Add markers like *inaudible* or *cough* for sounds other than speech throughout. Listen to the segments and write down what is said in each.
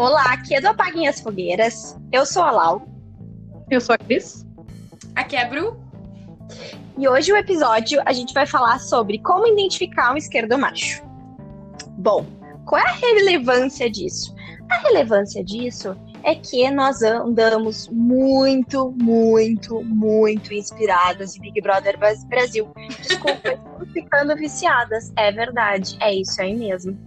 Olá, aqui é do Apaguem as Fogueiras. Eu sou a Lau. Eu sou a Cris. Aqui é a Bru. E hoje o episódio a gente vai falar sobre como identificar um esquerdo macho. Bom, qual é a relevância disso? A relevância disso é que nós andamos muito, muito, muito inspiradas em Big Brother Brasil. Desculpa, *laughs* estamos ficando viciadas. É verdade, é isso aí mesmo.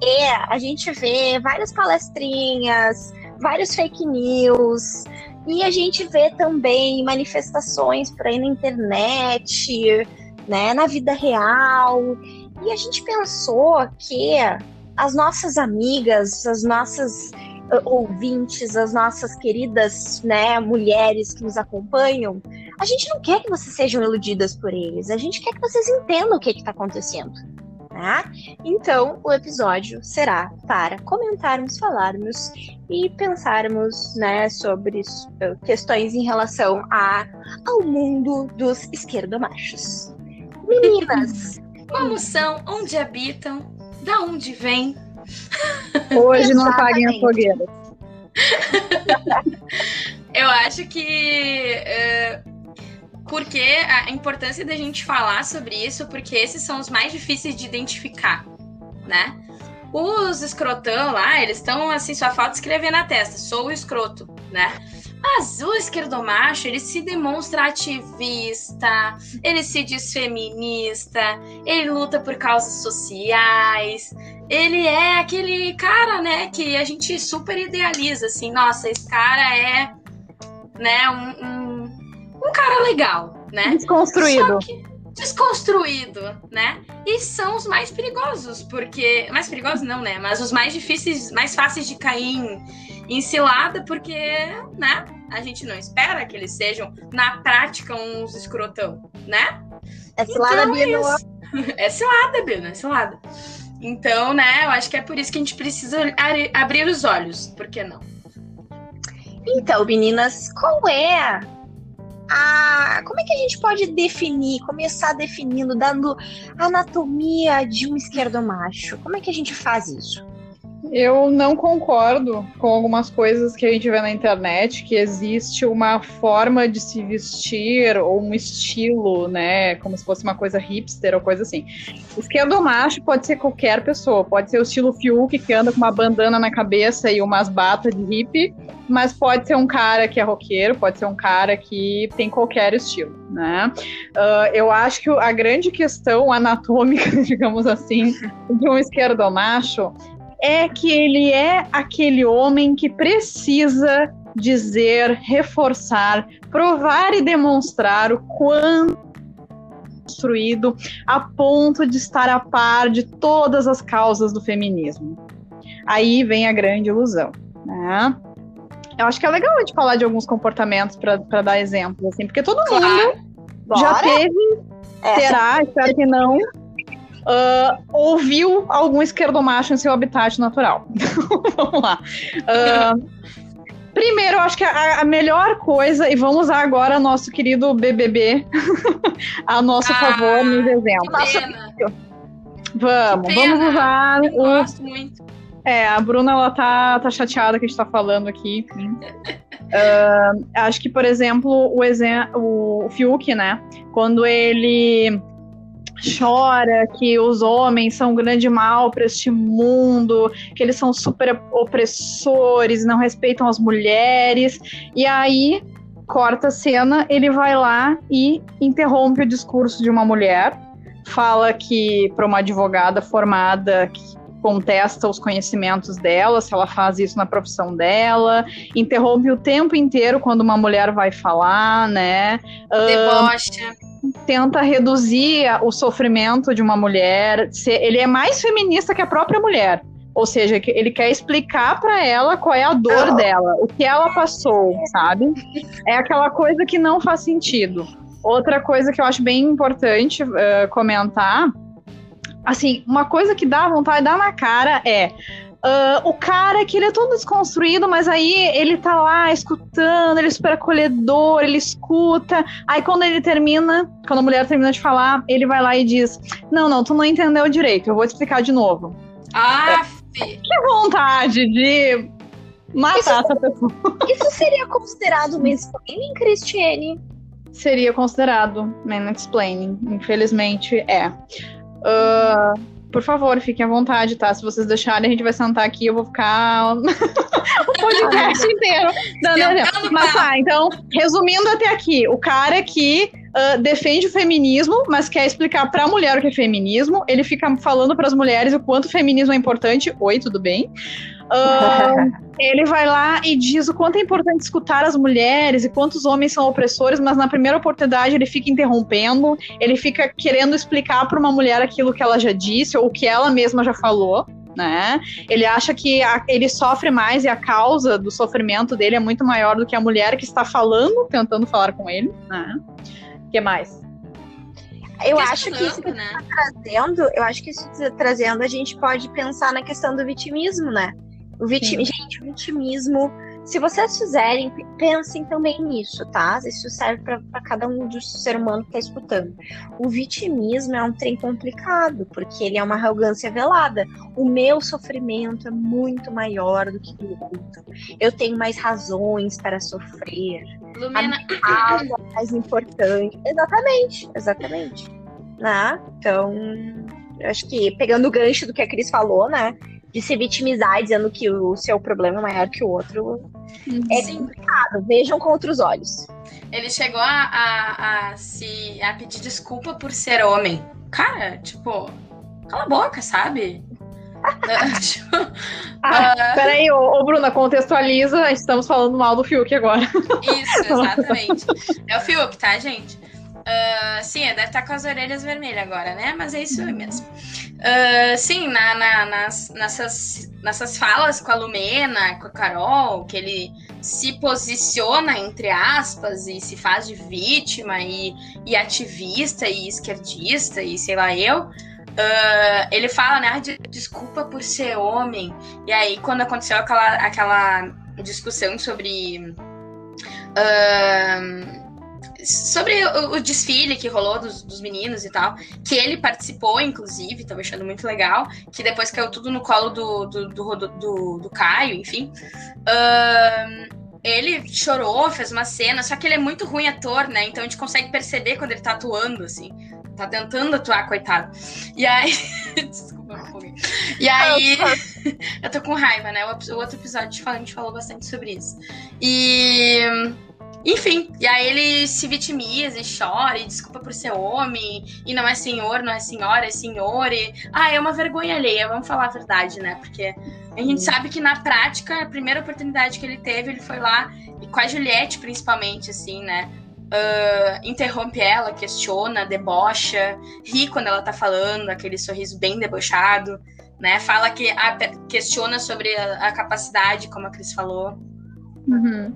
E a gente vê várias palestrinhas, vários fake news, e a gente vê também manifestações por aí na internet, né, na vida real. E a gente pensou que as nossas amigas, as nossas ouvintes, as nossas queridas né, mulheres que nos acompanham, a gente não quer que vocês sejam iludidas por eles, a gente quer que vocês entendam o que está acontecendo. Né? Então, o episódio será para comentarmos, falarmos e pensarmos né, sobre questões em relação a, ao mundo dos esquerdomachos. *laughs* Meninas! Como são? Onde habitam? Da onde vêm? Hoje não apaguem as fogueiras. *laughs* Eu acho que. Uh, porque a importância da gente falar sobre isso, porque esses são os mais difíceis de identificar, né? Os escrotão lá, eles estão assim, só falta escrever na testa, sou o escroto, né? Mas o esquerdomacho, ele se demonstra ativista, ele se diz feminista, ele luta por causas sociais, ele é aquele cara, né, que a gente super idealiza, assim, nossa, esse cara é, né, um, um, um cara legal, né? Desconstruído. desconstruído, né? E são os mais perigosos, porque. Mais perigosos não, né? Mas os mais difíceis, mais fáceis de cair em, em cilada, porque, né? A gente não espera que eles sejam, na prática, uns escrotão, né? É cilada, então, Bia, é, *laughs* é cilada, Bia, é cilada. Então, né, eu acho que é por isso que a gente precisa abrir os olhos, por que não? Então, meninas, qual é a. Como é que a gente pode definir, começar definindo, dando anatomia de um esquerdomacho? Como é que a gente faz isso? Eu não concordo com algumas coisas que a gente vê na internet, que existe uma forma de se vestir ou um estilo, né, como se fosse uma coisa hipster ou coisa assim. Esquerdo macho pode ser qualquer pessoa, pode ser o estilo Fiuk que anda com uma bandana na cabeça e umas batas de hippie, mas pode ser um cara que é roqueiro, pode ser um cara que tem qualquer estilo, né? Uh, eu acho que a grande questão anatômica, *laughs* digamos assim, de um esquerdo macho é que ele é aquele homem que precisa dizer, reforçar, provar e demonstrar o quanto construído a ponto de estar a par de todas as causas do feminismo. Aí vem a grande ilusão, né? Eu acho que é legal a gente falar de alguns comportamentos para dar exemplos, assim, porque todo claro. mundo já teve, terá, espero que não, uh, ouviu algum esquerdomacho em seu habitat natural. *laughs* vamos lá. Uh, *laughs* primeiro, eu acho que a, a, melhor coisa, e vamos usar agora nosso querido BBB *laughs* a nosso ah, favor nos exemplos. Vamos, vamos usar eu o. Gosto muito. É, a Bruna ela tá, tá chateada que a gente tá falando aqui. uh, acho que, por exemplo, o, o, o Fiuk, né? Quando ele chora que os homens são um grande mal para este mundo, que eles são super opressores, não respeitam as mulheres. E aí, corta a cena, ele vai lá e interrompe o discurso de uma mulher, fala que para uma advogada formada que contesta os conhecimentos dela, se ela faz isso na profissão dela, interrompe o tempo inteiro quando uma mulher vai falar, né? Debocha. Uh, tenta reduzir o sofrimento de uma mulher. Ele é mais feminista que a própria mulher. Ou seja, ele quer explicar para ela qual é a dor dela, o que ela passou, sabe? É aquela coisa que não faz sentido. Outra coisa que eu acho bem importante uh, comentar, assim, uma coisa que dá vontade de dar na cara é Uh, o cara que ele é todo desconstruído, mas aí ele tá lá escutando, ele é super acolhedor, ele escuta. Aí quando ele termina, quando a mulher termina de falar, ele vai lá e diz: Não, não, tu não entendeu direito, eu vou te explicar de novo. Ah, que vontade de matar isso, essa pessoa. Isso seria considerado mansplaining, Cristiane? Seria considerado mansplaining. Infelizmente, é. Uh, por favor, fiquem à vontade, tá? Se vocês deixarem, a gente vai sentar aqui eu vou ficar o *laughs* podcast inteiro dando exemplo. Mas tá, então, resumindo até aqui, o cara que uh, defende o feminismo, mas quer explicar pra mulher o que é feminismo, ele fica falando para as mulheres o quanto o feminismo é importante. Oi, tudo bem? *laughs* Ele vai lá e diz o quanto é importante escutar as mulheres e quantos homens são opressores, mas na primeira oportunidade ele fica interrompendo, ele fica querendo explicar para uma mulher aquilo que ela já disse ou que ela mesma já falou. Né? Ele acha que a, ele sofre mais e a causa do sofrimento dele é muito maior do que a mulher que está falando, tentando falar com ele. Né? que mais? Eu acho que isso que né? tá trazendo, eu acho que isso que tá trazendo, a gente pode pensar na questão do vitimismo, né? O vitim... Gente, o vitimismo se vocês fizerem, pensem também nisso, tá? Isso serve para cada um dos ser humano que está escutando. O vitimismo é um trem complicado, porque ele é uma arrogância velada. O meu sofrimento é muito maior do que o outro. Eu tenho mais razões para sofrer. Lumena... A minha é mais importante. Exatamente, exatamente. Né? Então, eu acho que pegando o gancho do que a Cris falou, né? De se vitimizar dizendo que o seu problema é maior que o outro é Sim. complicado. Vejam com outros olhos. Ele chegou a, a, a, se a pedir desculpa por ser homem. Cara, tipo, cala a boca, sabe? *laughs* tipo, ah, uh... Peraí, ô, ô, Bruna, contextualiza. Estamos falando mal do Fiuk agora. Isso, exatamente. é o Fiuk, tá, gente? Uh, sim, deve estar com as orelhas vermelhas agora, né? Mas é isso mesmo. Uh, sim, na, na, nas, nessas, nessas falas com a Lumena, com a Carol, que ele se posiciona, entre aspas, e se faz de vítima e, e ativista e esquerdista e sei lá eu. Uh, ele fala, né? Desculpa por ser homem. E aí, quando aconteceu aquela, aquela discussão sobre. Uh, sobre o, o, desfile que rolou dos, dos, meninos e tal, que ele participou, inclusive, tava achando muito legal, que depois caiu tudo no colo do, do, do, do, do Caio, enfim. Uh, ele chorou, fez uma cena, só que ele é muito ruim ator, né? Então a gente consegue perceber quando ele tá atuando, assim. Tá tentando atuar, coitado. E aí. *laughs* Desculpa, um pouquinho. E aí. *laughs* eu tô com raiva, né? O outro episódio a gente falou bastante sobre isso. E enfim, e aí ele se vitimiza e chora e desculpa por ser homem, e não é senhor, não é senhora, é senhor, e. Ah, é uma vergonha alheia, vamos falar a verdade, né? Porque a gente sabe que na prática, a primeira oportunidade que ele teve, ele foi lá, e com a Juliette principalmente, assim, né? Uh, interrompe ela, questiona, debocha, ri quando ela tá falando, aquele sorriso bem debochado, né? Fala que a, questiona sobre a, a capacidade, como a Cris falou. Uhum.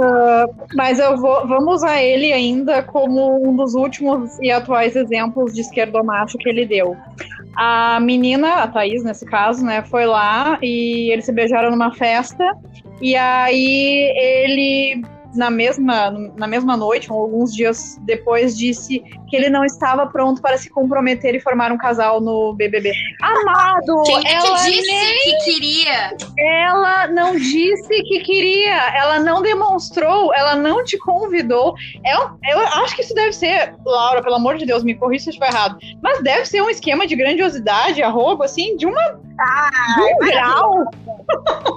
Uh, mas eu vou, vamos usar ele ainda como um dos últimos e atuais exemplos de esquerdomacho que ele deu. A menina, a Thaís nesse caso, né, foi lá e eles se beijaram numa festa. E aí ele na mesma, na mesma noite, ou alguns dias depois, disse que ele não estava pronto para se comprometer e formar um casal no BBB. Amado! Quem é ela que disse nem... que queria? Ela não disse que queria, ela não demonstrou, ela não te convidou. Eu, eu acho que isso deve ser, Laura, pelo amor de Deus, me corrija se eu estiver errado, mas deve ser um esquema de grandiosidade, arroba, assim, de uma. Ah, um grau.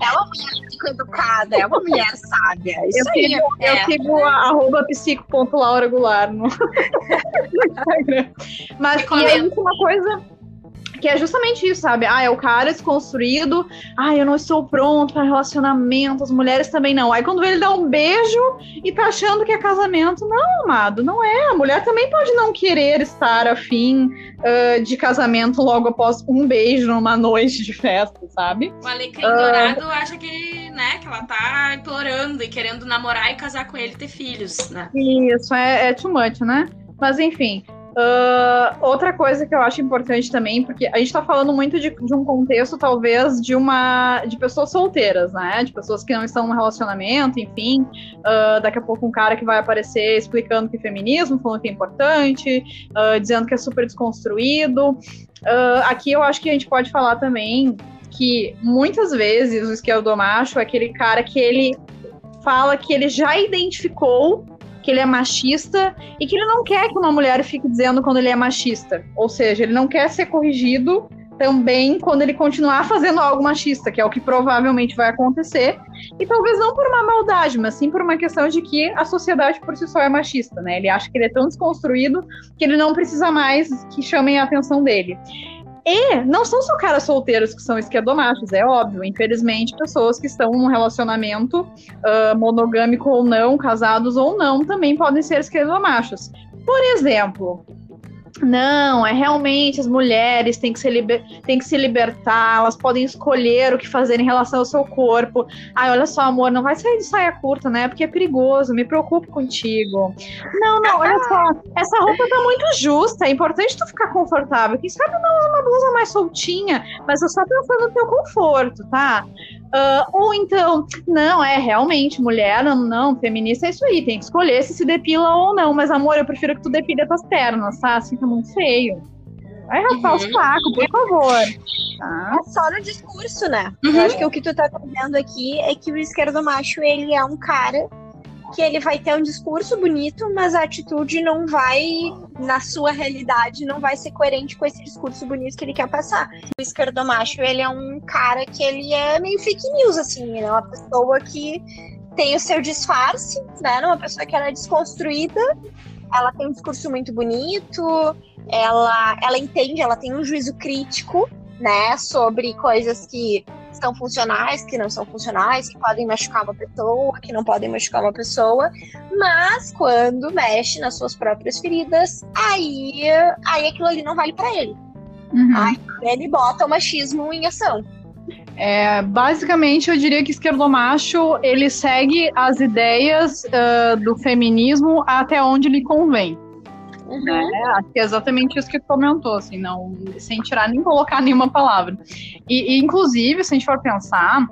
É mulher educada, é uma mulher sábia. Isso eu aí. Sigo, é, eu sigo é. arroba psico.lauragular no, *laughs* no Instagram. Mas e é isso uma coisa que é justamente isso, sabe? Ah, é o cara desconstruído. Ah, eu não estou pronto para relacionamento. As mulheres também não. Aí quando ele dá um beijo e tá achando que é casamento. Não, amado, não é. A mulher também pode não querer estar afim uh, de casamento logo após um beijo numa noite de festa, sabe? O Alecrim uh... Dourado acha que, né, que ela tá implorando e querendo namorar e casar com ele e ter filhos, né? Isso, é, é too much, né? Mas enfim, Uh, outra coisa que eu acho importante também, porque a gente está falando muito de, de, um contexto, talvez, de uma de pessoas solteiras, né? De pessoas que não estão no relacionamento, enfim. Uh, daqui a pouco um cara que vai aparecer explicando que feminismo, falando que é importante, uh, dizendo que é super desconstruído. aqui eu acho que a gente pode falar também que muitas vezes o esquerdomacho é aquele cara que ele fala que ele já identificou que ele é machista e que ele não quer que uma mulher fique dizendo quando ele é machista. Ou seja, ele não quer ser corrigido também quando ele continuar fazendo algo machista, que é o que provavelmente vai acontecer. E talvez não por uma maldade, mas sim por uma questão de que a sociedade por si só é machista, né? Ele acha que ele é tão desconstruído que ele não precisa mais que chamem a atenção dele. E não são só caras solteiros que são esquerdomachos, é óbvio. Infelizmente, pessoas que estão num relacionamento uh, monogâmico ou não, casados ou não, também podem ser esquerdomachos. Por exemplo, não, é realmente as mulheres têm que, se liber... têm que se libertar, elas podem escolher o que fazer em relação ao seu corpo. Ai, olha só, amor, não vai sair de saia curta, né? Porque é perigoso, me preocupo contigo. Não, não, olha só, essa roupa tá muito justa, é importante tu ficar confortável. Quem sabe não é uma blusa mais soltinha, mas eu só pensando no teu conforto, tá? Uh, ou então, não, é realmente, mulher, não, não, feminista é isso aí, tem que escolher se se depila ou não. Mas, amor, eu prefiro que tu depile as tuas pernas, tá? Assim fica muito feio. Vai raspar uhum. o saco, por favor. Tá? É só no discurso, né? Uhum. Eu acho que o que tu tá dizendo aqui é que o esquerdo macho, ele é um cara que ele vai ter um discurso bonito, mas a atitude não vai, na sua realidade, não vai ser coerente com esse discurso bonito que ele quer passar. O esquerdomacho, ele é um cara que ele é meio fake news, assim, é uma pessoa que tem o seu disfarce, né? Uma pessoa que ela é desconstruída, ela tem um discurso muito bonito, ela, ela entende, ela tem um juízo crítico, né, sobre coisas que são funcionais, que não são funcionais, que podem machucar uma pessoa, que não podem machucar uma pessoa, mas quando mexe nas suas próprias feridas, aí, aí aquilo ali não vale para ele. Uhum. Aí ele bota o machismo em ação. É, basicamente, eu diria que esquerdomacho ele segue as ideias uh, do feminismo até onde lhe convém. Uhum. Né? Acho que é exatamente isso que tu comentou, assim, não, sem tirar nem colocar nenhuma palavra. E, e inclusive, se a gente for pensar,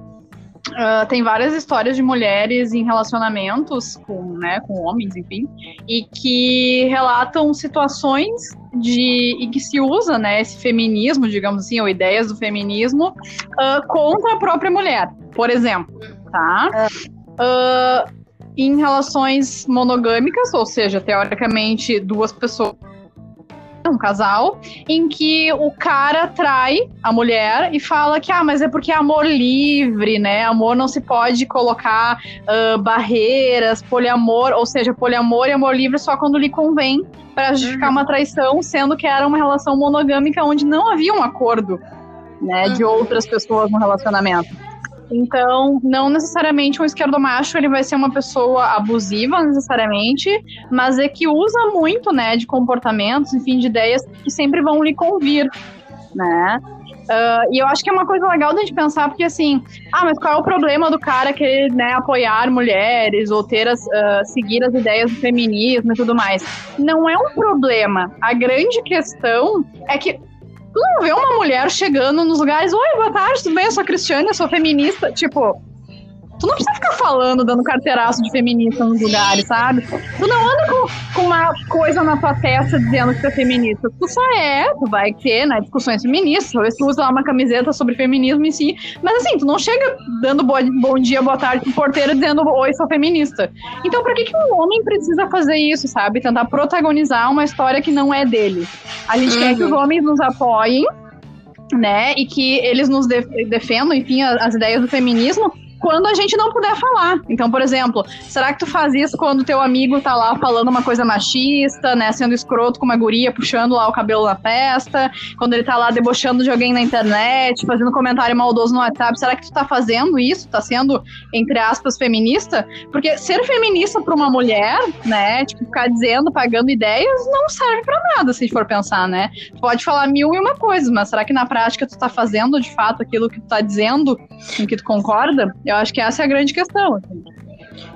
Uh, tem várias histórias de mulheres em relacionamentos com, né, com homens, enfim, e que relatam situações de e que se usa, né, esse feminismo, digamos assim, ou ideias do feminismo uh, contra a própria mulher, por exemplo, tá? Uh, em relações monogâmicas, ou seja, teoricamente duas pessoas um casal, em que o cara trai a mulher e fala que, ah, mas é porque é amor livre, né? Amor não se pode colocar uh, barreiras, poliamor, ou seja, poliamor e amor livre só quando lhe convém para justificar uhum. uma traição, sendo que era uma relação monogâmica onde não havia um acordo, né, uhum. de outras pessoas no relacionamento. Então, não necessariamente um esquerdo macho ele vai ser uma pessoa abusiva necessariamente, mas é que usa muito, né, de comportamentos, enfim, de ideias que sempre vão lhe convir, né? Uh, e eu acho que é uma coisa legal da gente pensar, porque assim, ah, mas qual é o problema do cara querer né, apoiar mulheres ou ter as, uh, seguir as ideias do feminismo e tudo mais? Não é um problema. A grande questão é que Tu não vê uma mulher chegando nos lugares, oi, boa tarde, tudo bem? Eu sou Cristiane, eu sou feminista. Tipo, Tu não precisa ficar falando, dando carteiraço de feminista nos lugares, sabe? Tu não anda com, com uma coisa na tua testa dizendo que tu é feminista. Tu só é, tu vai ter, né, discussões feministas, talvez tu usa lá uma camiseta sobre feminismo em si. Mas assim, tu não chega dando bo bom dia, boa tarde pro porteiro dizendo oi, sou feminista. Então por que, que um homem precisa fazer isso, sabe? Tentar protagonizar uma história que não é dele. A gente uhum. quer que os uhum. homens nos apoiem, né? E que eles nos defendam, enfim, as, as ideias do feminismo, quando a gente não puder falar. Então, por exemplo, será que tu faz isso quando teu amigo tá lá falando uma coisa machista, né, sendo escroto com uma guria, puxando lá o cabelo na festa, quando ele tá lá debochando de alguém na internet, fazendo comentário maldoso no WhatsApp, será que tu tá fazendo isso? Tá sendo, entre aspas, feminista? Porque ser feminista pra uma mulher, né, tipo, ficar dizendo, pagando ideias, não serve para nada, se for pensar, né? Tu pode falar mil e uma coisas, mas será que na prática tu tá fazendo, de fato, aquilo que tu tá dizendo, com que tu concorda? Eu acho que essa é a grande questão. Assim.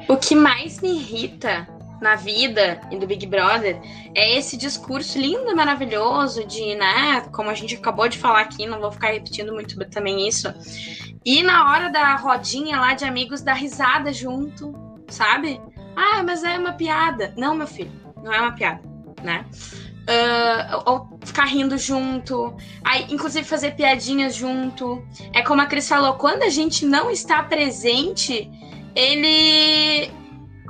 O que mais me irrita na vida e do Big Brother é esse discurso lindo e maravilhoso de, né, como a gente acabou de falar aqui, não vou ficar repetindo muito também isso. E na hora da rodinha lá de amigos dar risada junto, sabe? Ah, mas é uma piada. Não, meu filho, não é uma piada, né? Uh, ou ficar rindo junto, aí, inclusive fazer piadinhas junto. É como a Cris falou, quando a gente não está presente, ele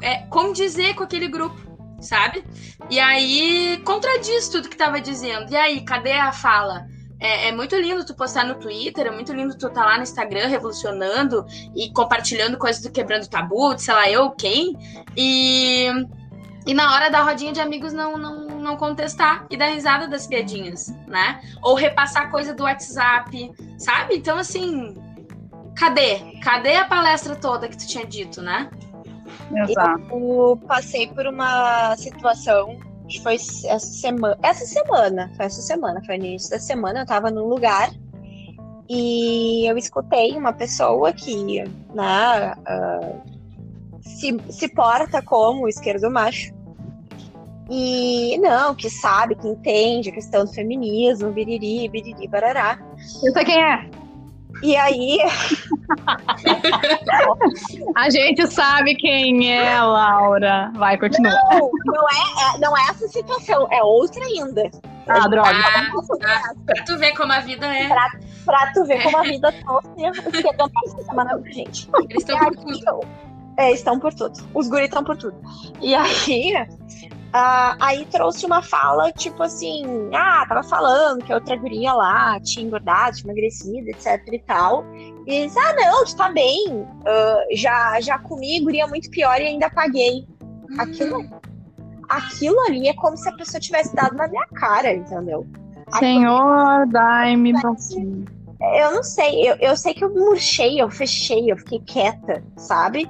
é, como dizer com aquele grupo, sabe? E aí contradiz tudo que tava dizendo. E aí, cadê a fala? É, é, muito lindo tu postar no Twitter, é muito lindo tu tá lá no Instagram revolucionando e compartilhando coisas do Quebrando Tabu, de sei lá eu, quem. E, e na hora da rodinha de amigos não, não, não contestar e dar risada das piadinhas, né? Ou repassar coisa do WhatsApp, sabe? Então, assim, cadê? Cadê a palestra toda que tu tinha dito, né? Exato. Eu passei por uma situação que foi essa semana. Essa semana, foi essa semana, foi no início da semana, eu tava num lugar e eu escutei uma pessoa que né, uh, se, se porta como esquerdo macho. E não, que sabe, que entende a questão do feminismo, biriri, biriri, barará. Eu sei quem é. E aí. *laughs* a gente sabe quem é, Laura. Vai, continua. Não, não é, é, não é essa situação, é outra ainda. Ah, droga. Ah, ah, pra tu ver como a vida é. Pra, pra tu ver como a vida trouxe o que é semana pra gente. Eles estão por tudo. É, estão por tudo. Os guris estão por tudo. E aí, Uh, aí trouxe uma fala, tipo assim, ah, tava falando que a outra guria lá tinha engordado, tinha emagrecido, etc e tal. E disse, ah, não, tu tá bem. Uh, já, já comi guria muito pior e ainda paguei. Uhum. Aquilo, aquilo ali é como se a pessoa tivesse dado na minha cara, entendeu? Senhor, dai-me Eu não sei, eu, eu sei que eu murchei, eu fechei, eu fiquei quieta, sabe?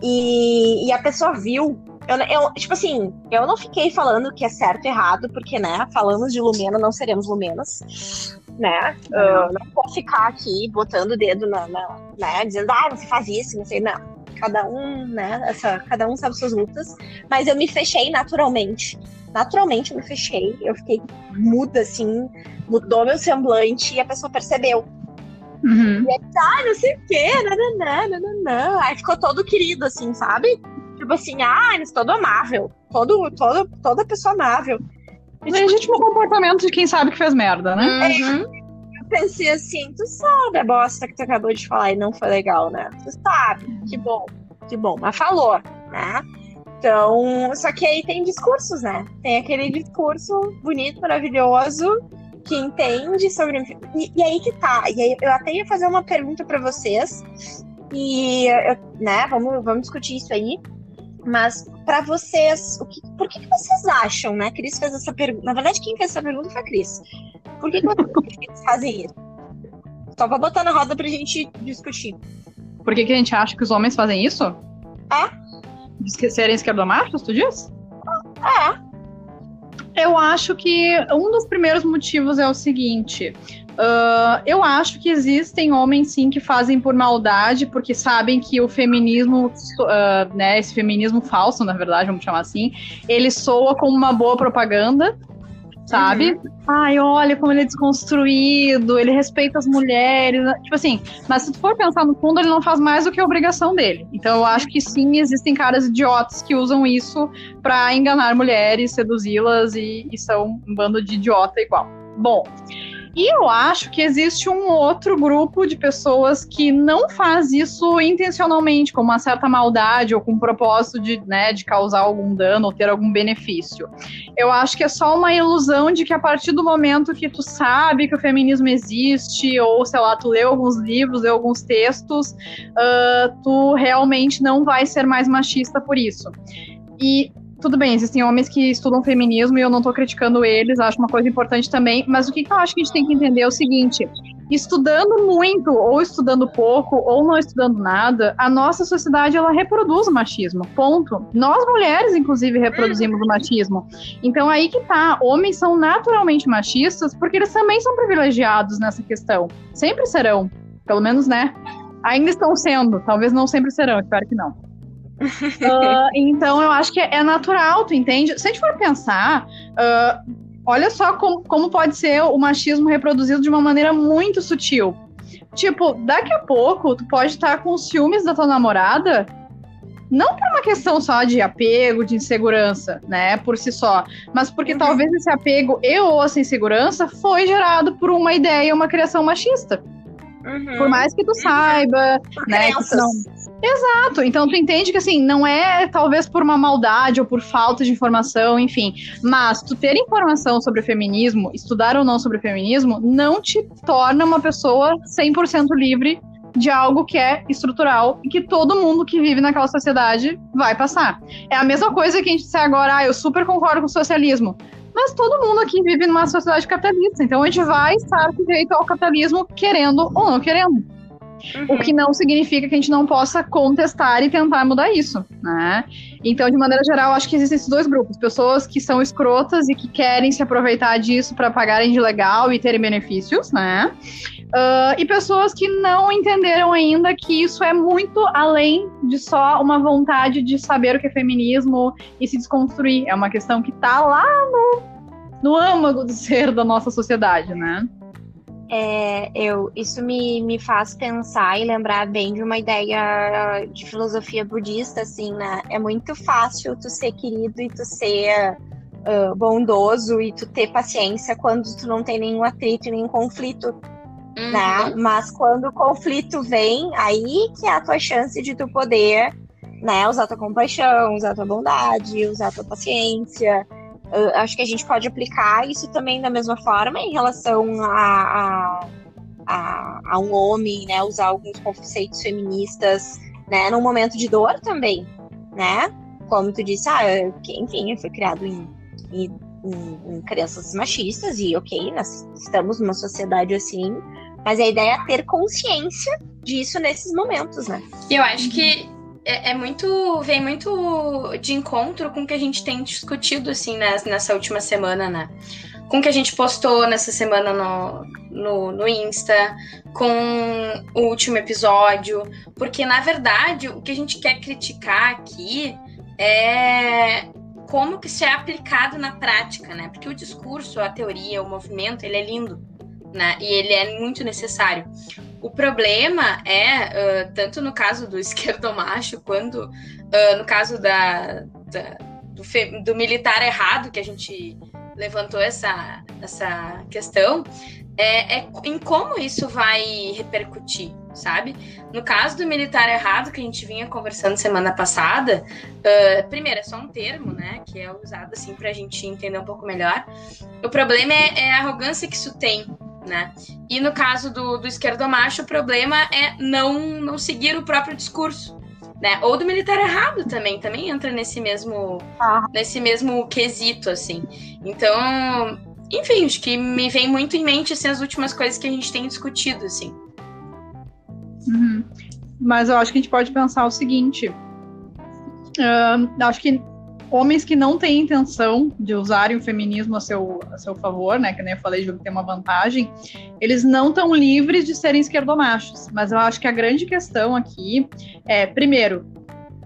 E, e a pessoa viu eu, eu, tipo assim, eu não fiquei falando que é certo e errado, porque, né, falamos de Lumena, não seremos Lumenas, né? Uh, não vou ficar aqui botando o dedo na, na, né, dizendo, ah, você faz isso, não sei, não. Cada um, né, essa, cada um sabe suas lutas, mas eu me fechei naturalmente. Naturalmente eu me fechei, eu fiquei muda, assim, mudou meu semblante e a pessoa percebeu. Uhum. E aí, ah, não sei o quê, nananã, nananã. Aí ficou todo querido, assim, sabe? Tipo assim, ah, eles todo amável. Todo, todo, toda pessoa amável. E, tipo, Legítimo comportamento de quem sabe que fez merda, né? Uhum. Eu pensei assim, tu sabe a bosta que tu acabou de falar e não foi legal, né? Tu sabe, que bom, que bom. Mas falou, né? Então, só que aí tem discursos, né? Tem aquele discurso bonito, maravilhoso, que entende sobre. E, e aí que tá. E aí eu até ia fazer uma pergunta para vocês. E, eu, né, vamos, vamos discutir isso aí. Mas para vocês, o que, por que, que, vocês acham, né? Cris fez essa pergunta. Na verdade, quem fez essa pergunta foi a Cris. Por que, que vocês fazem isso? Só pra botar na roda pra gente discutir. Por que, que a gente acha que os homens fazem isso? É. De serem esquerdomachos, tu diz? É. Eu acho que um dos primeiros motivos é o seguinte: Uh, eu acho que existem homens sim que fazem por maldade, porque sabem que o feminismo, uh, né, esse feminismo falso, na verdade, vamos chamar assim, ele soa como uma boa propaganda, sabe? Uhum. Ai, olha como ele é desconstruído, ele respeita as mulheres, né? tipo assim, mas se tu for pensar no fundo, ele não faz mais do que a obrigação dele. Então eu acho que sim, existem caras idiotas que usam isso para enganar mulheres, seduzi-las e, e são um bando de idiota igual. Bom, e eu acho que existe um outro grupo de pessoas que não faz isso intencionalmente, com uma certa maldade ou com o propósito de, né, de causar algum dano ou ter algum benefício. Eu acho que é só uma ilusão de que a partir do momento que tu sabe que o feminismo existe, ou sei lá, tu leu alguns livros, leu alguns textos, uh, tu realmente não vai ser mais machista por isso. E tudo bem, existem homens que estudam feminismo e eu não tô criticando eles, acho uma coisa importante também, mas o que, que eu acho que a gente tem que entender é o seguinte: estudando muito, ou estudando pouco, ou não estudando nada, a nossa sociedade ela reproduz o machismo. Ponto. Nós mulheres, inclusive, reproduzimos o machismo. Então aí que tá, homens são naturalmente machistas porque eles também são privilegiados nessa questão. Sempre serão, pelo menos, né? Ainda estão sendo, talvez não sempre serão, espero que não uh, então eu acho que é natural, tu entende? Se a gente for pensar, uh, olha só como, como pode ser o machismo reproduzido de uma maneira muito sutil. Tipo, daqui a pouco tu pode estar com ciúmes da tua namorada não por uma questão só de apego, de insegurança, né, por si só, mas porque uhum. talvez esse apego e ou essa insegurança foi gerado por uma ideia, uma criação machista. Uhum. Por mais que tu saiba, né, não... Exato. Então tu entende que assim, não é talvez por uma maldade ou por falta de informação, enfim, mas tu ter informação sobre o feminismo, estudar ou não sobre o feminismo, não te torna uma pessoa 100% livre de algo que é estrutural e que todo mundo que vive naquela sociedade vai passar. É a mesma coisa que a gente disser agora, ah, eu super concordo com o socialismo. Mas todo mundo aqui vive numa sociedade capitalista, então a gente vai estar sujeito ao capitalismo querendo ou não querendo. Uhum. O que não significa que a gente não possa contestar e tentar mudar isso, né? Então, de maneira geral, acho que existem esses dois grupos: pessoas que são escrotas e que querem se aproveitar disso para pagarem de legal e terem benefícios, né? Uh, e pessoas que não entenderam ainda que isso é muito além de só uma vontade de saber o que é feminismo e se desconstruir. É uma questão que está lá no, no âmago do ser da nossa sociedade, né? É, eu, isso me, me faz pensar e lembrar bem de uma ideia de filosofia budista, assim, né? É muito fácil tu ser querido e tu ser uh, bondoso e tu ter paciência quando tu não tem nenhum atrito, nenhum conflito, uhum. né? Mas quando o conflito vem, aí que é a tua chance de tu poder, né, usar tua compaixão, usar tua bondade, usar tua paciência, Uh, acho que a gente pode aplicar isso também da mesma forma em relação a, a, a, a um homem, né? Usar alguns conceitos feministas, né? Num momento de dor também, né? Como tu disse, ah, enfim, foi criado em, em, em, em crianças machistas e ok, nós estamos numa sociedade assim, mas a ideia é ter consciência disso nesses momentos, né? Eu acho que é, é, muito. vem muito de encontro com o que a gente tem discutido, assim, nessa, nessa última semana, né? Com o que a gente postou nessa semana no, no, no Insta, com o último episódio. Porque, na verdade, o que a gente quer criticar aqui é como que isso é aplicado na prática, né? Porque o discurso, a teoria, o movimento, ele é lindo, né? E ele é muito necessário. O problema é, uh, tanto no caso do *laughs* esquerdomacho, quanto uh, no caso da, da do, fe, do, militar errado, que a gente levantou essa, essa questão, é, é, em como isso vai repercutir, sabe? No caso do militar errado, que a gente vinha conversando semana passada, uh, primeiro, é só um termo, né, que é usado assim para a gente entender um pouco melhor. O problema é, é a arrogância que isso tem né? E no caso do, do esquerdomacho, o problema é não, não seguir o próprio discurso. Né? Ou do militar errado também, também entra nesse mesmo, ah. nesse mesmo quesito, assim. Então, enfim, acho que me vem muito em mente assim, as últimas coisas que a gente tem discutido, assim. Uhum. Mas eu acho que a gente pode pensar o seguinte. Uh, acho que homens que não têm intenção de usarem o feminismo a seu, a seu favor, né? Que nem eu falei, que tem uma vantagem, eles não estão livres de serem esquerdomachos. Mas eu acho que a grande questão aqui é, primeiro,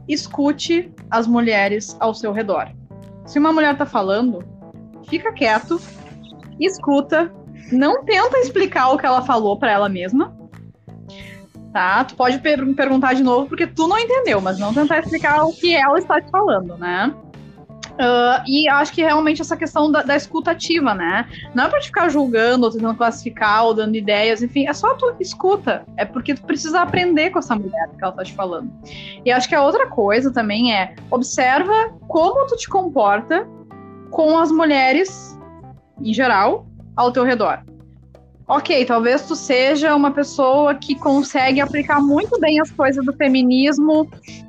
escute as mulheres ao seu redor. Se uma mulher tá falando, fica quieto, escuta, não tenta explicar o que ela falou para ela mesma. Tá? Tu pode per perguntar de novo porque tu não entendeu, mas não tentar explicar o que ela está te falando, né? Uh, e acho que realmente essa questão da, da escuta né? Não é pra te ficar julgando, ou tentando classificar, ou dando ideias, enfim, é só tu escuta. É porque tu precisa aprender com essa mulher que ela tá te falando. E acho que a outra coisa também é observa como tu te comporta com as mulheres, em geral, ao teu redor. Ok, talvez tu seja uma pessoa que consegue aplicar muito bem as coisas do feminismo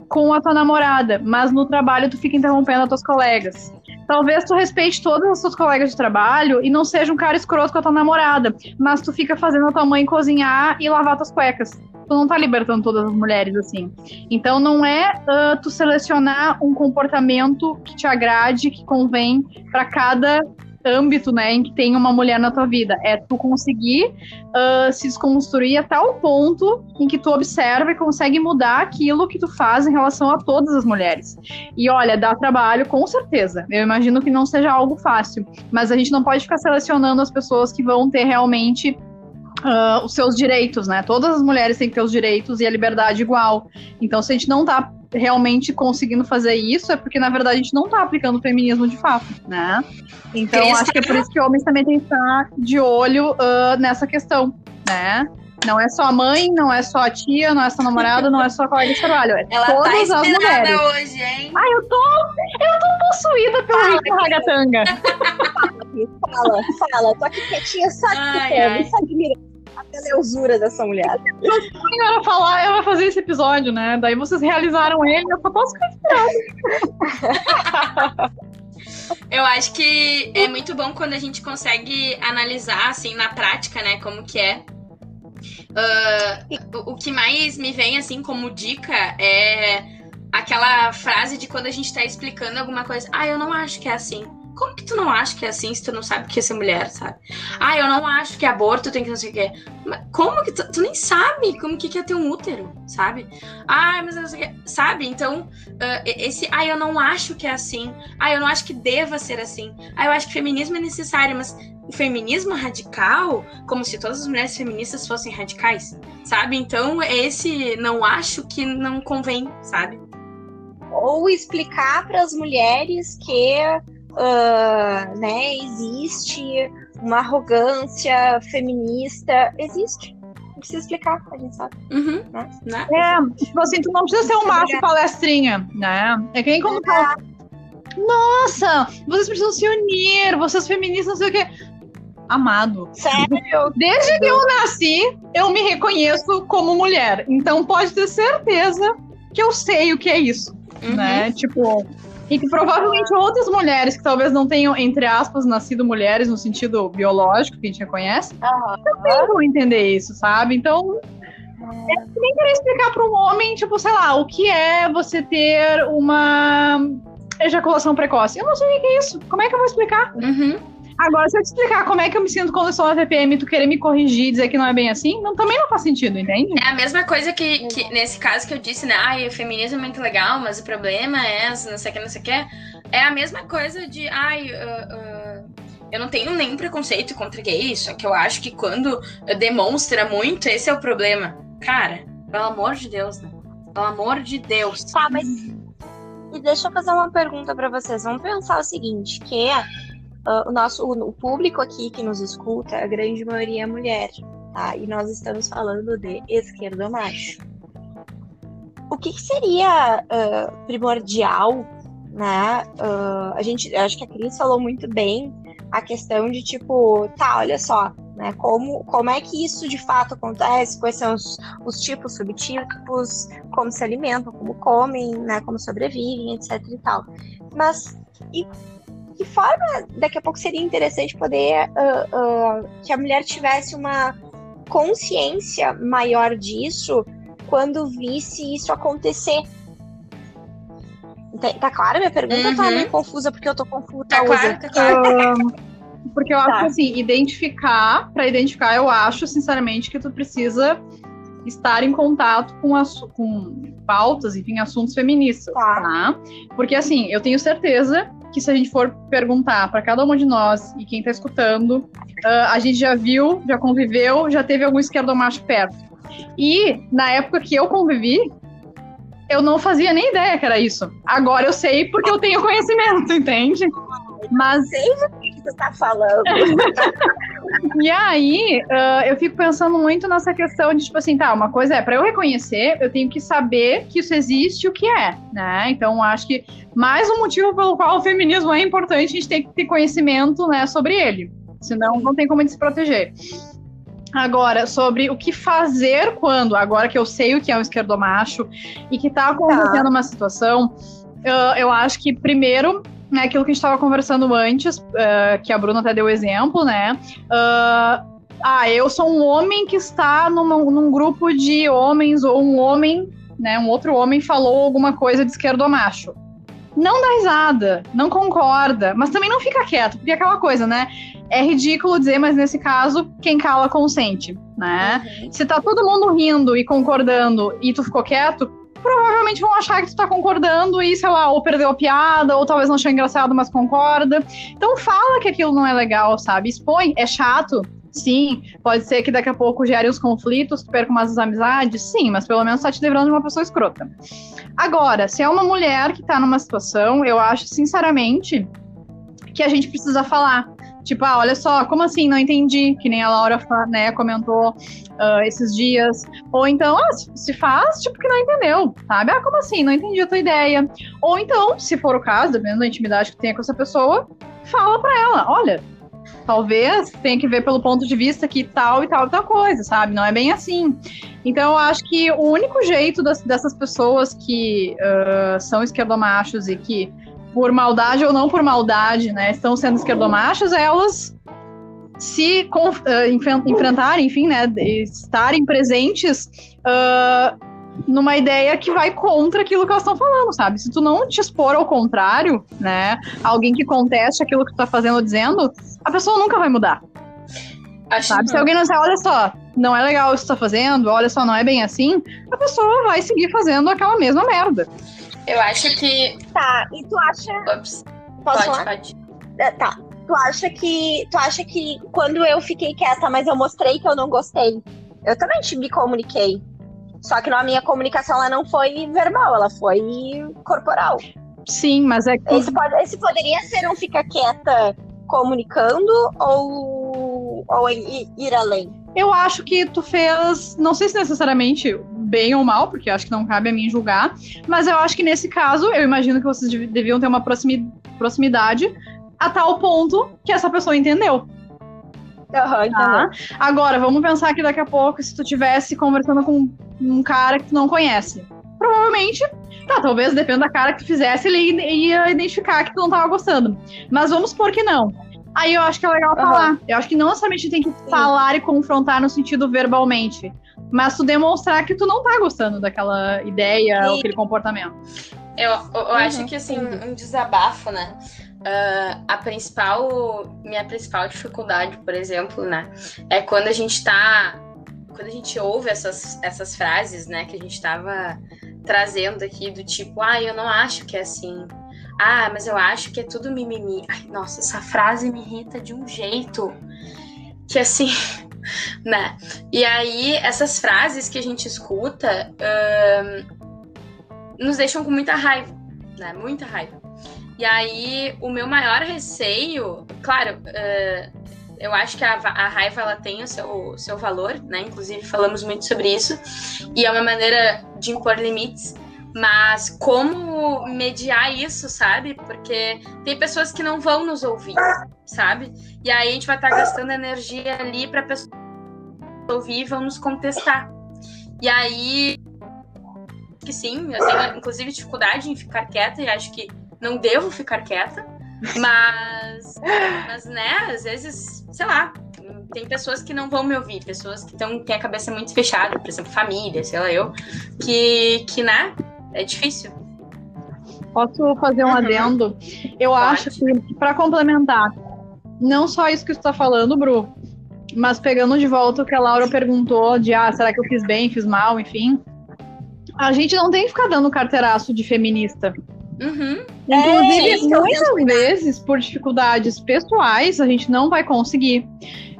com a tua namorada, mas no trabalho tu fica interrompendo as tuas colegas. Talvez tu respeite todas as tuas colegas de trabalho e não seja um cara escroto com a tua namorada, mas tu fica fazendo a tua mãe cozinhar e lavar tuas cuecas. Tu não tá libertando todas as mulheres assim. Então não é uh, tu selecionar um comportamento que te agrade, que convém para cada âmbito, né, em que tem uma mulher na tua vida. É tu conseguir uh, se desconstruir a tal ponto em que tu observa e consegue mudar aquilo que tu faz em relação a todas as mulheres. E olha, dá trabalho, com certeza. Eu imagino que não seja algo fácil, mas a gente não pode ficar selecionando as pessoas que vão ter realmente Uh, os seus direitos, né? Todas as mulheres têm que ter os direitos e a liberdade igual. Então, se a gente não tá realmente conseguindo fazer isso, é porque, na verdade, a gente não tá aplicando o feminismo de fato, né? Então, acho que é por isso que homens também têm que estar de olho uh, nessa questão, né? Não é só a mãe, não é só a tia, não é só a namorada, não é só a colega de trabalho. É Ela todas tá as mulheres. hoje, hein? Ai, eu tô, eu tô possuída pelo ritmo ragatanga. Fala, fala. Tô aqui quietinha, só Ai, ai. escutando, só admirando a beleusura dessa mulher. Ela falar, ela vai fazer esse episódio, né? Daí vocês realizaram ele, eu só posso *laughs* Eu acho que é muito bom quando a gente consegue analisar, assim, na prática, né, como que é. O, o que mais me vem, assim, como dica é aquela frase de quando a gente tá explicando alguma coisa. Ah, eu não acho que é assim. Como que tu não acha que é assim se tu não sabe que é ser mulher, sabe? Ah, eu não acho que aborto tem que não sei o quê. Mas como que tu, tu nem sabe como que que é ter um útero, sabe? Ah, mas não sei o quê. Sabe? Então, ah, esse. Ah, eu não acho que é assim. Ah, eu não acho que deva ser assim. Ah, eu acho que feminismo é necessário, mas o feminismo radical, como se todas as mulheres feministas fossem radicais, sabe? Então, esse não acho que não convém, sabe? Ou explicar para as mulheres que ah, né, existe uma arrogância feminista. Existe. Não precisa explicar, a gente sabe. Uhum. Né? Né? É, tipo assim, tu não precisa ser um macho palestrinha, né? É que nem quando fala, nossa, vocês precisam se unir, vocês feministas, não sei o quê. Amado, Sério? desde que eu nasci, eu me reconheço como mulher. Então pode ter certeza que eu sei o que é isso, Uhum. né? Tipo, e que provavelmente outras mulheres que talvez não tenham, entre aspas, nascido mulheres no sentido biológico que a gente reconhece, Aham. também vão entender isso, sabe? Então, é que nem querer explicar para um homem, tipo, sei lá, o que é você ter uma ejaculação precoce. Eu não sei o que é isso. Como é que eu vou explicar? Uhum. Agora, se eu te explicar como é que eu me sinto quando eu sou na TPM e tu querer me corrigir e dizer que não é bem assim, não, também não faz sentido, entende? É a mesma coisa que, que nesse caso que eu disse, né? Ai, o feminismo é muito legal, mas o problema é essa, não sei o que, não sei o que. É a mesma coisa de, ai, ah, ah, eu não tenho nenhum preconceito contra gays, só que eu acho que quando demonstra muito, esse é o problema. Cara, pelo amor de Deus, né? Pelo amor de Deus. Tá, mas. E deixa eu fazer uma pergunta pra vocês. Vamos pensar o seguinte: que ah, o nosso o, o público aqui que nos escuta, a grande maioria é mulher, tá? E nós estamos falando de esquerdomacho. O que, que seria ah, primordial, né? Ah, a gente, acho que a Cris falou muito bem a questão de tipo, tá, olha só, né? Como, como é que isso de fato acontece? Quais são os, os tipos, subtipos, como se alimentam, como comem, né? Como sobrevivem, etc e tal. Mas e que forma daqui a pouco seria interessante poder ah, ah, que a mulher tivesse uma consciência maior disso quando visse isso acontecer? Tá, tá clara a minha pergunta ou tá Uhum. meio confusa porque eu tô confusa? Tá claro, tá claro. Porque eu acho Tá. que, assim, identificar, pra identificar, eu acho, sinceramente, que tu precisa estar em contato com, assu- com pautas, enfim, assuntos feministas, Tá. tá? Porque, assim, eu tenho certeza que se a gente for perguntar pra cada uma de nós e quem tá escutando, ah, a gente já viu, já conviveu, já teve algum esquerdomacho perto. E, na época que eu convivi, eu não fazia nem ideia que era isso. Agora eu sei porque eu tenho conhecimento, entende? Mas O que você tá falando? *laughs* E aí, ah, eu fico pensando muito nessa questão de, tipo assim, tá, uma coisa é, pra eu reconhecer, eu tenho que saber que isso existe e o que é, né? Então, acho que mais um motivo pelo qual o feminismo é importante, a gente tem que ter conhecimento, né, sobre ele. Senão, não tem como a gente se proteger. Agora, sobre o que fazer quando, agora que eu sei o que é um esquerdomacho e que tá acontecendo uma situação, ah, eu acho que primeiro, né, aquilo que a gente estava conversando antes, ah, que a Bruna até deu exemplo, né? ah, ah, eu sou um homem que está numa- num grupo de homens, ou um homem, né? Um outro homem falou alguma coisa de esquerdomacho. Não dá risada, não concorda, mas também não fica quieto, porque é aquela coisa, né? É ridículo dizer, mas nesse caso, quem cala consente, né? Se tá todo mundo rindo e concordando e tu ficou quieto, provavelmente vão achar que tu tá concordando e, sei lá, ou perdeu a piada, ou talvez não achou engraçado, mas concorda. Então fala que aquilo não é legal, sabe? Expõe. É chato. Sim, pode ser que daqui a pouco gere os conflitos, tu perca umas amizades, sim, mas pelo menos tá te livrando de uma pessoa escrota. Agora, se é uma mulher que tá numa situação, eu acho, sinceramente, que a gente precisa falar. Tipo, ah, olha só, como assim? Não entendi. Que nem a Laura né, comentou uh, esses dias. Ou então, ah, se faz, tipo, que não entendeu, sabe? Ah, como assim? Não entendi a tua ideia. Ou então, se for o caso, dependendo da intimidade que tenha com essa pessoa, fala pra ela: olha, talvez tenha que ver pelo ponto de vista que tal e tal e tal coisa, sabe? Não é bem assim. Então, eu acho que o único jeito das, dessas pessoas que uh, são esquerdomachos e que por maldade ou não por maldade, né, estão sendo esquerdomachos, elas se uh, enfrentarem, enfim, né, estarem presentes uh, numa ideia que vai contra aquilo que elas estão falando, sabe? Se tu não te expor ao contrário, né, alguém que conteste aquilo que tu tá fazendo ou dizendo, a pessoa nunca vai mudar. Acho sabe? Que... Se alguém não disser, olha só, não é legal isso que tu tá fazendo, olha só, não é bem assim, a pessoa vai seguir fazendo aquela mesma merda. Eu acho que. Tá, e tu acha. Ops. Posso pode, falar? pode. É, tá. Tu acha que. Tu acha que quando eu fiquei quieta, mas eu mostrei que eu não gostei, eu também te me comuniquei. Só que na minha comunicação ela não foi verbal, ela foi corporal. Sim, mas é que. Esse, pode, esse poderia ser um ficar quieta comunicando ou, ou ir, ir além? Eu acho que tu fez, não sei se necessariamente bem ou mal, porque acho que não cabe a mim julgar, mas eu acho que nesse caso, eu imagino que vocês deviam ter uma proximidade a tal ponto que essa pessoa entendeu. Uhum, tá? Agora, vamos pensar que daqui a pouco, se tu tivesse conversando com um cara que tu não conhece, provavelmente, tá, talvez dependa da cara que tu fizesse, ele ia identificar que tu não tava gostando. Mas vamos supor que não. Aí eu acho que é legal falar. Uhum. Eu acho que não necessariamente tem que Sim. falar e confrontar no sentido verbalmente mas tu demonstrar que tu não tá gostando daquela ideia ou aquele comportamento. Eu, eu, eu uhum. acho que, assim, um desabafo, né? Uh, a principal, minha principal dificuldade, por exemplo, né? É quando a gente tá. Quando a gente ouve essas, essas frases, né, que a gente tava trazendo aqui, do tipo, ah, eu não acho que é assim. Ah, mas eu acho que é tudo mimimi. Ai, nossa, essa frase me irrita de um jeito que assim, *laughs* né? E aí, essas frases que a gente escuta nos deixam com muita raiva, né? Muita raiva. E aí, o meu maior receio, claro, uh, eu acho que a, a, raiva ela tem o seu, seu valor, né? Inclusive, falamos muito sobre isso. E é uma maneira de impor limites. Mas como mediar isso, sabe? Porque tem pessoas que não vão nos ouvir, sabe? E aí a gente vai estar gastando energia ali para pessoa ouvir e vão nos contestar. E aí que sim, eu tenho inclusive dificuldade em ficar quieta e acho que não devo ficar quieta, mas mas né, às vezes, sei lá, tem pessoas que não vão me ouvir, pessoas que têm a cabeça muito fechada, por exemplo, família, sei lá eu, que, que né, é difícil. Posso fazer um uhum. adendo? Eu Pode. acho que, para complementar, não só isso que você está falando, Bru, mas pegando de volta o que a Laura perguntou de ah, será que eu fiz bem, fiz mal, enfim. A gente não tem que ficar dando carteiraço de feminista. Uhum. Inclusive, é, muitas vezes, por dificuldades pessoais, a gente não vai conseguir.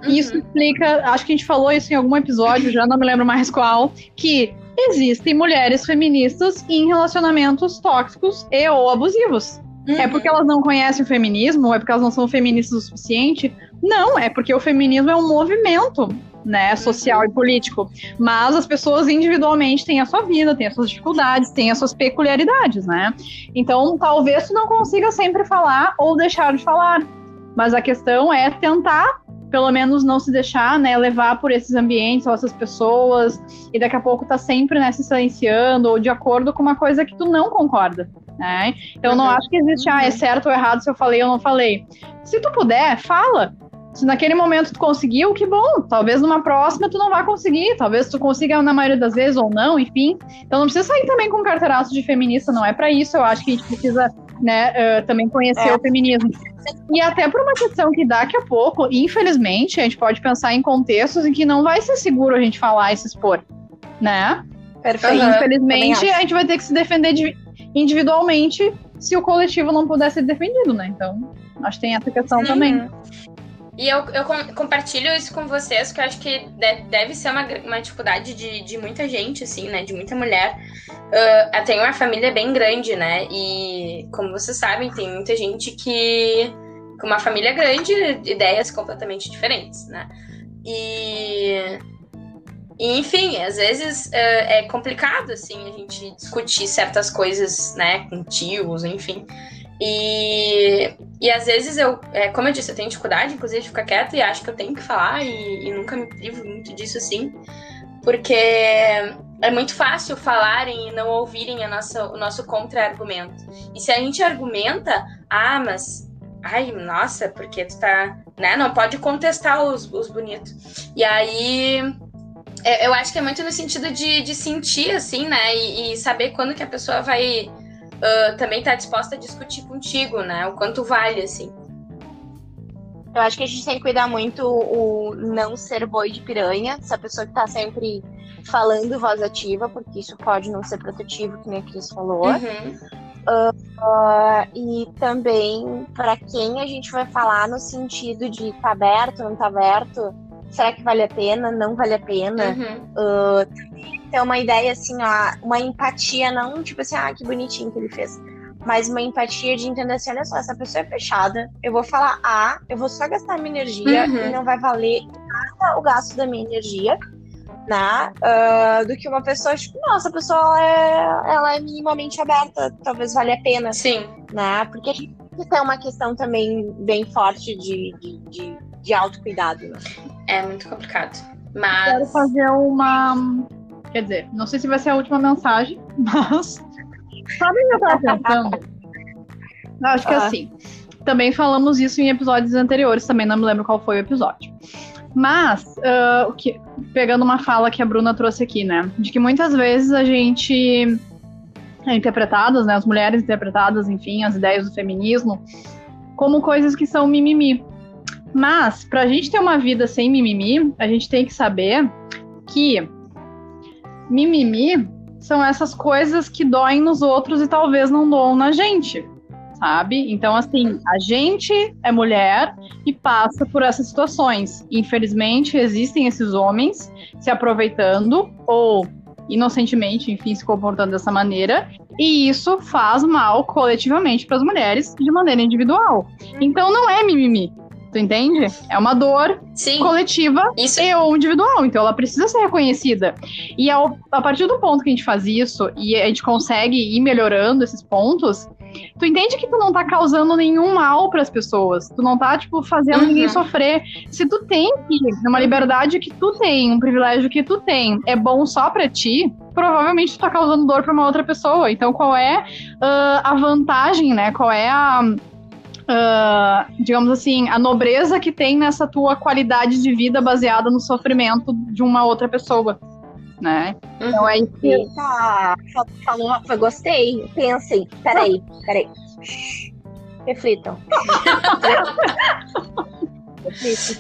Uhum. Isso explica, acho que a gente falou isso em algum episódio, já não me lembro mais qual, que existem mulheres feministas em relacionamentos tóxicos e ou abusivos. Uhum. É porque elas não conhecem o feminismo, é porque elas não são feministas o suficiente? Não, é porque o feminismo é um movimento né, social uhum. e político. Mas as pessoas individualmente têm a sua vida, têm as suas dificuldades, têm as suas peculiaridades, né? Então, talvez tu não consiga sempre falar ou deixar de falar. Mas a questão é tentar pelo menos não se deixar, né, levar por esses ambientes ou essas pessoas, e daqui a pouco tá sempre, né, se silenciando ou de acordo com uma coisa que tu não concorda, né? Então uhum. não acho que existe, ah, é certo ou errado se eu falei ou não falei. Se tu puder, fala. Se naquele momento tu conseguiu, que bom. Talvez numa próxima tu não vá conseguir. Talvez tu consiga na maioria das vezes ou não, enfim. Então não precisa sair também com um carteiraço de feminista, não é para isso. Eu acho que a gente precisa né, uh, também conhecer é. o feminismo. E até por uma questão que daqui a pouco, infelizmente, a gente pode pensar em contextos em que não vai ser seguro a gente falar e se expor, né? Perfeito. infelizmente, a gente vai ter que se defender individualmente se o coletivo não puder ser defendido, né? Então, acho que tem essa questão Sim. também. E eu, eu compartilho isso com vocês, que eu acho que deve ser uma, uma dificuldade de, de muita gente, assim, né? De muita mulher. Uh, eu tenho uma família bem grande, né? E, como vocês sabem, tem muita gente que. Com uma família grande, ideias completamente diferentes, né? E. E, enfim, às vezes uh, é complicado, assim, a gente discutir certas coisas, né, com tios, enfim. E, e às vezes eu, é, como eu disse, eu tenho dificuldade, inclusive, de ficar quieta e acho que eu tenho que falar e, e nunca me privo muito disso, assim, porque é muito fácil falarem e não ouvirem a nossa, o nosso contra-argumento. E se a gente argumenta, ah, mas, ai, nossa, porque tu tá, né, não pode contestar os, os bonitos. E aí é, eu acho que é muito no sentido de, de sentir, assim, né? E, e, saber quando que a pessoa vai uh, também tá disposta a discutir contigo, né? O quanto vale, assim. Eu acho que a gente tem que cuidar muito o não ser boi de piranha, essa pessoa que tá sempre falando voz ativa, porque isso pode não ser protetivo, que nem a Cris falou. Uhum. Uh, uh, e também para quem a gente vai falar no sentido de tá aberto, não tá aberto, será que vale a pena, não vale a pena. Uhum. Uh, ter uma ideia assim, ó, uma empatia, não tipo assim, ah, que bonitinho que ele fez. Mas uma empatia de entender assim, olha só, essa pessoa é fechada, eu vou falar A, eu vou só gastar minha energia uhum. e não vai valer nada o gasto da minha energia, né? Uh, do que uma pessoa, tipo, nossa, a pessoa ela é, ela é minimamente aberta, talvez valha a pena. Sim. Né? Porque a gente tem uma questão também bem forte de, de, de, de autocuidado. Né? É muito complicado. Mas. Quero fazer uma Quer dizer, não sei se vai ser a última mensagem, *laughs* mas. Sabe o que eu tava pensando? acho que ah. assim. Também falamos isso em episódios anteriores, também não me lembro qual foi o episódio. Mas, uh, que, pegando uma fala que a Bruna trouxe aqui, né? De que muitas vezes a gente é interpretadas, né? As mulheres interpretadas, enfim, as ideias do feminismo, como coisas que são mimimi. Mas, pra gente ter uma vida sem mimimi, a gente tem que saber que mimimi são essas coisas que doem nos outros e talvez não doam na gente, sabe? Então, assim, a gente é mulher e passa por essas situações. Infelizmente, existem esses homens se aproveitando ou inocentemente, enfim, se comportando dessa maneira, e isso faz mal coletivamente para as mulheres de maneira individual. Então não é mimimi, Tu entende? É uma dor Sim. coletiva isso. e ou individual. Então ela precisa ser reconhecida. E ao, a partir do ponto que a gente faz isso e a gente consegue ir melhorando esses pontos, tu entende que tu não tá causando nenhum mal para as pessoas. Tu não tá, tipo, fazendo uhum. ninguém sofrer. Se tu tem que, uma liberdade que tu tem, um privilégio que tu tem, é bom só para ti, provavelmente tu tá causando dor para uma outra pessoa. Então qual é uh, a vantagem, né? Qual é a Uh, digamos assim, a nobreza que tem nessa tua qualidade de vida baseada no sofrimento de uma outra pessoa, né? Uhum. Então é isso. Eita, falou, foi, gostei. Pensem, peraí, peraí. Reflitam. *laughs*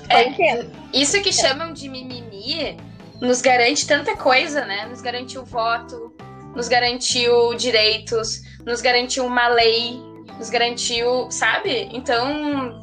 é, isso que chamam de mimimi nos garante tanta coisa, né? Nos garantiu voto, nos garantiu direitos, nos garantiu uma lei nos garantiu, sabe? Então,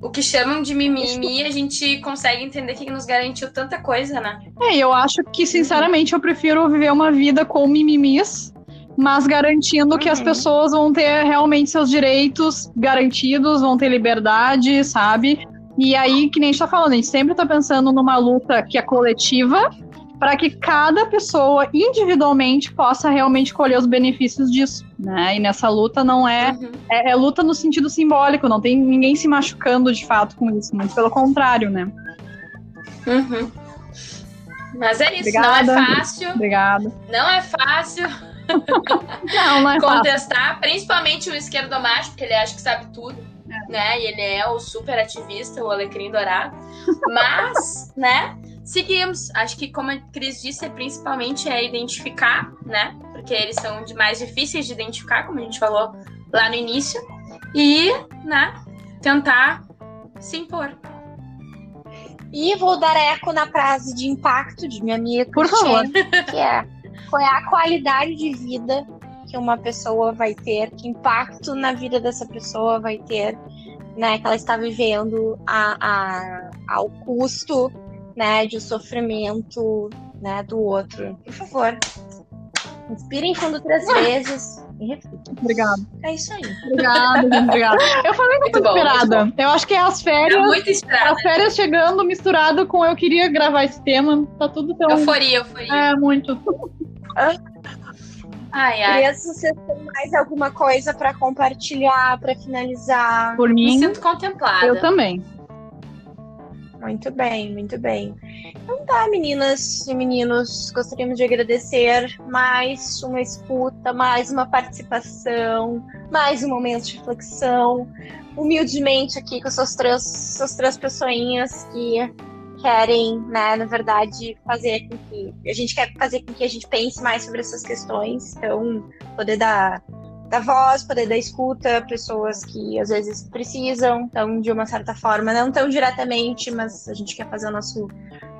o que chamam de mimimi, a gente consegue entender que nos garantiu tanta coisa, né? É, eu acho que, sinceramente, eu prefiro viver uma vida com mimimis, mas garantindo uhum. que as uhum. pessoas vão ter realmente seus direitos garantidos, vão ter liberdade, sabe? E aí, que nem a gente tá falando, a gente sempre tá pensando numa luta que é coletiva, para que cada pessoa individualmente possa realmente colher os benefícios disso, né? E nessa luta não é, uhum. é, é luta no sentido simbólico, não tem ninguém se machucando de fato com isso, muito pelo contrário, né? Uhum. Mas é isso, Obrigada. não é fácil. Obrigada. Não é fácil. *laughs* não, não é contestar, fácil. principalmente o esquerdo macho, porque ele acha que sabe tudo. É. Né? E ele é o super ativista, o alecrim dourado. Mas, né? Seguimos. Acho que, como a Cris disse, é principalmente é identificar, né? Porque eles são de mais difíceis de identificar, como a gente falou lá no início. E, né, tentar se impor. E vou dar eco na frase de impacto de minha amiga Por favor. que é qual é a qualidade de vida que uma pessoa vai ter, que impacto na vida dessa pessoa vai ter né, que ela está vivendo a, a, ao custo, né, de sofrimento, né, do outro. Por favor, inspirem fundo três vezes e. Obrigada. É isso aí. Obrigada, obrigada. Eu falei que eu tô esperada. Eu acho que é as férias. Tá muito esperada. As férias chegando misturado com eu queria gravar esse tema. Tá tudo tão. Euforia, euforia. É, muito. Ai, ai. Se vocês têm mais alguma coisa para compartilhar, para finalizar. Por Me mim, sinto contemplada. eu também. Muito bem, muito bem. Então tá, meninas e meninos, gostaríamos de agradecer mais uma escuta, mais uma participação, mais um momento de reflexão. Humildemente aqui com essas três, essas três pessoinhas que querem, né, na verdade, fazer com que. A gente quer fazer com que a gente pense mais sobre essas questões. Então, poder dar da voz, poder dar escuta pessoas que às vezes precisam, então de uma certa forma, não tão diretamente, mas a gente quer fazer o nosso,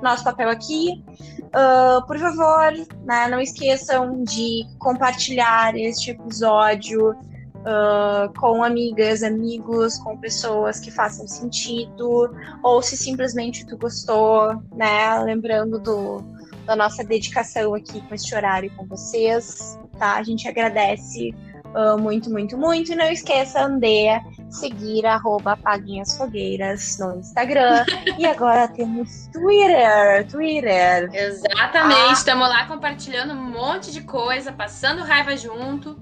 nosso papel aqui. Uh, por favor, né, não esqueçam de compartilhar este episódio uh, com amigas, amigos, com pessoas que façam sentido, ou se simplesmente tu gostou, né, lembrando do, da nossa dedicação aqui com este horário com vocês, tá? A gente agradece Uh, muito, muito, muito. E não esqueça, Andea, seguir arroba Apaguinhas Fogueiras no Instagram. e agora temos Twitter. Twitter. Exatamente. Estamos lá compartilhando um monte de coisa, passando raiva junto.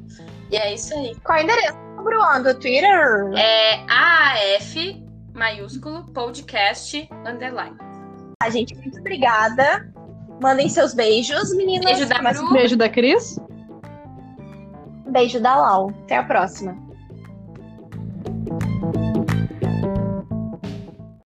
E é isso aí. Qual é o endereço, Bruno, do Twitter? É AF maiúsculo podcast underline. A gente, muito obrigada. Mandem seus beijos, meninas. Beijo da Mas-. Beijo da Cris. Beijo da Lau. Até a próxima.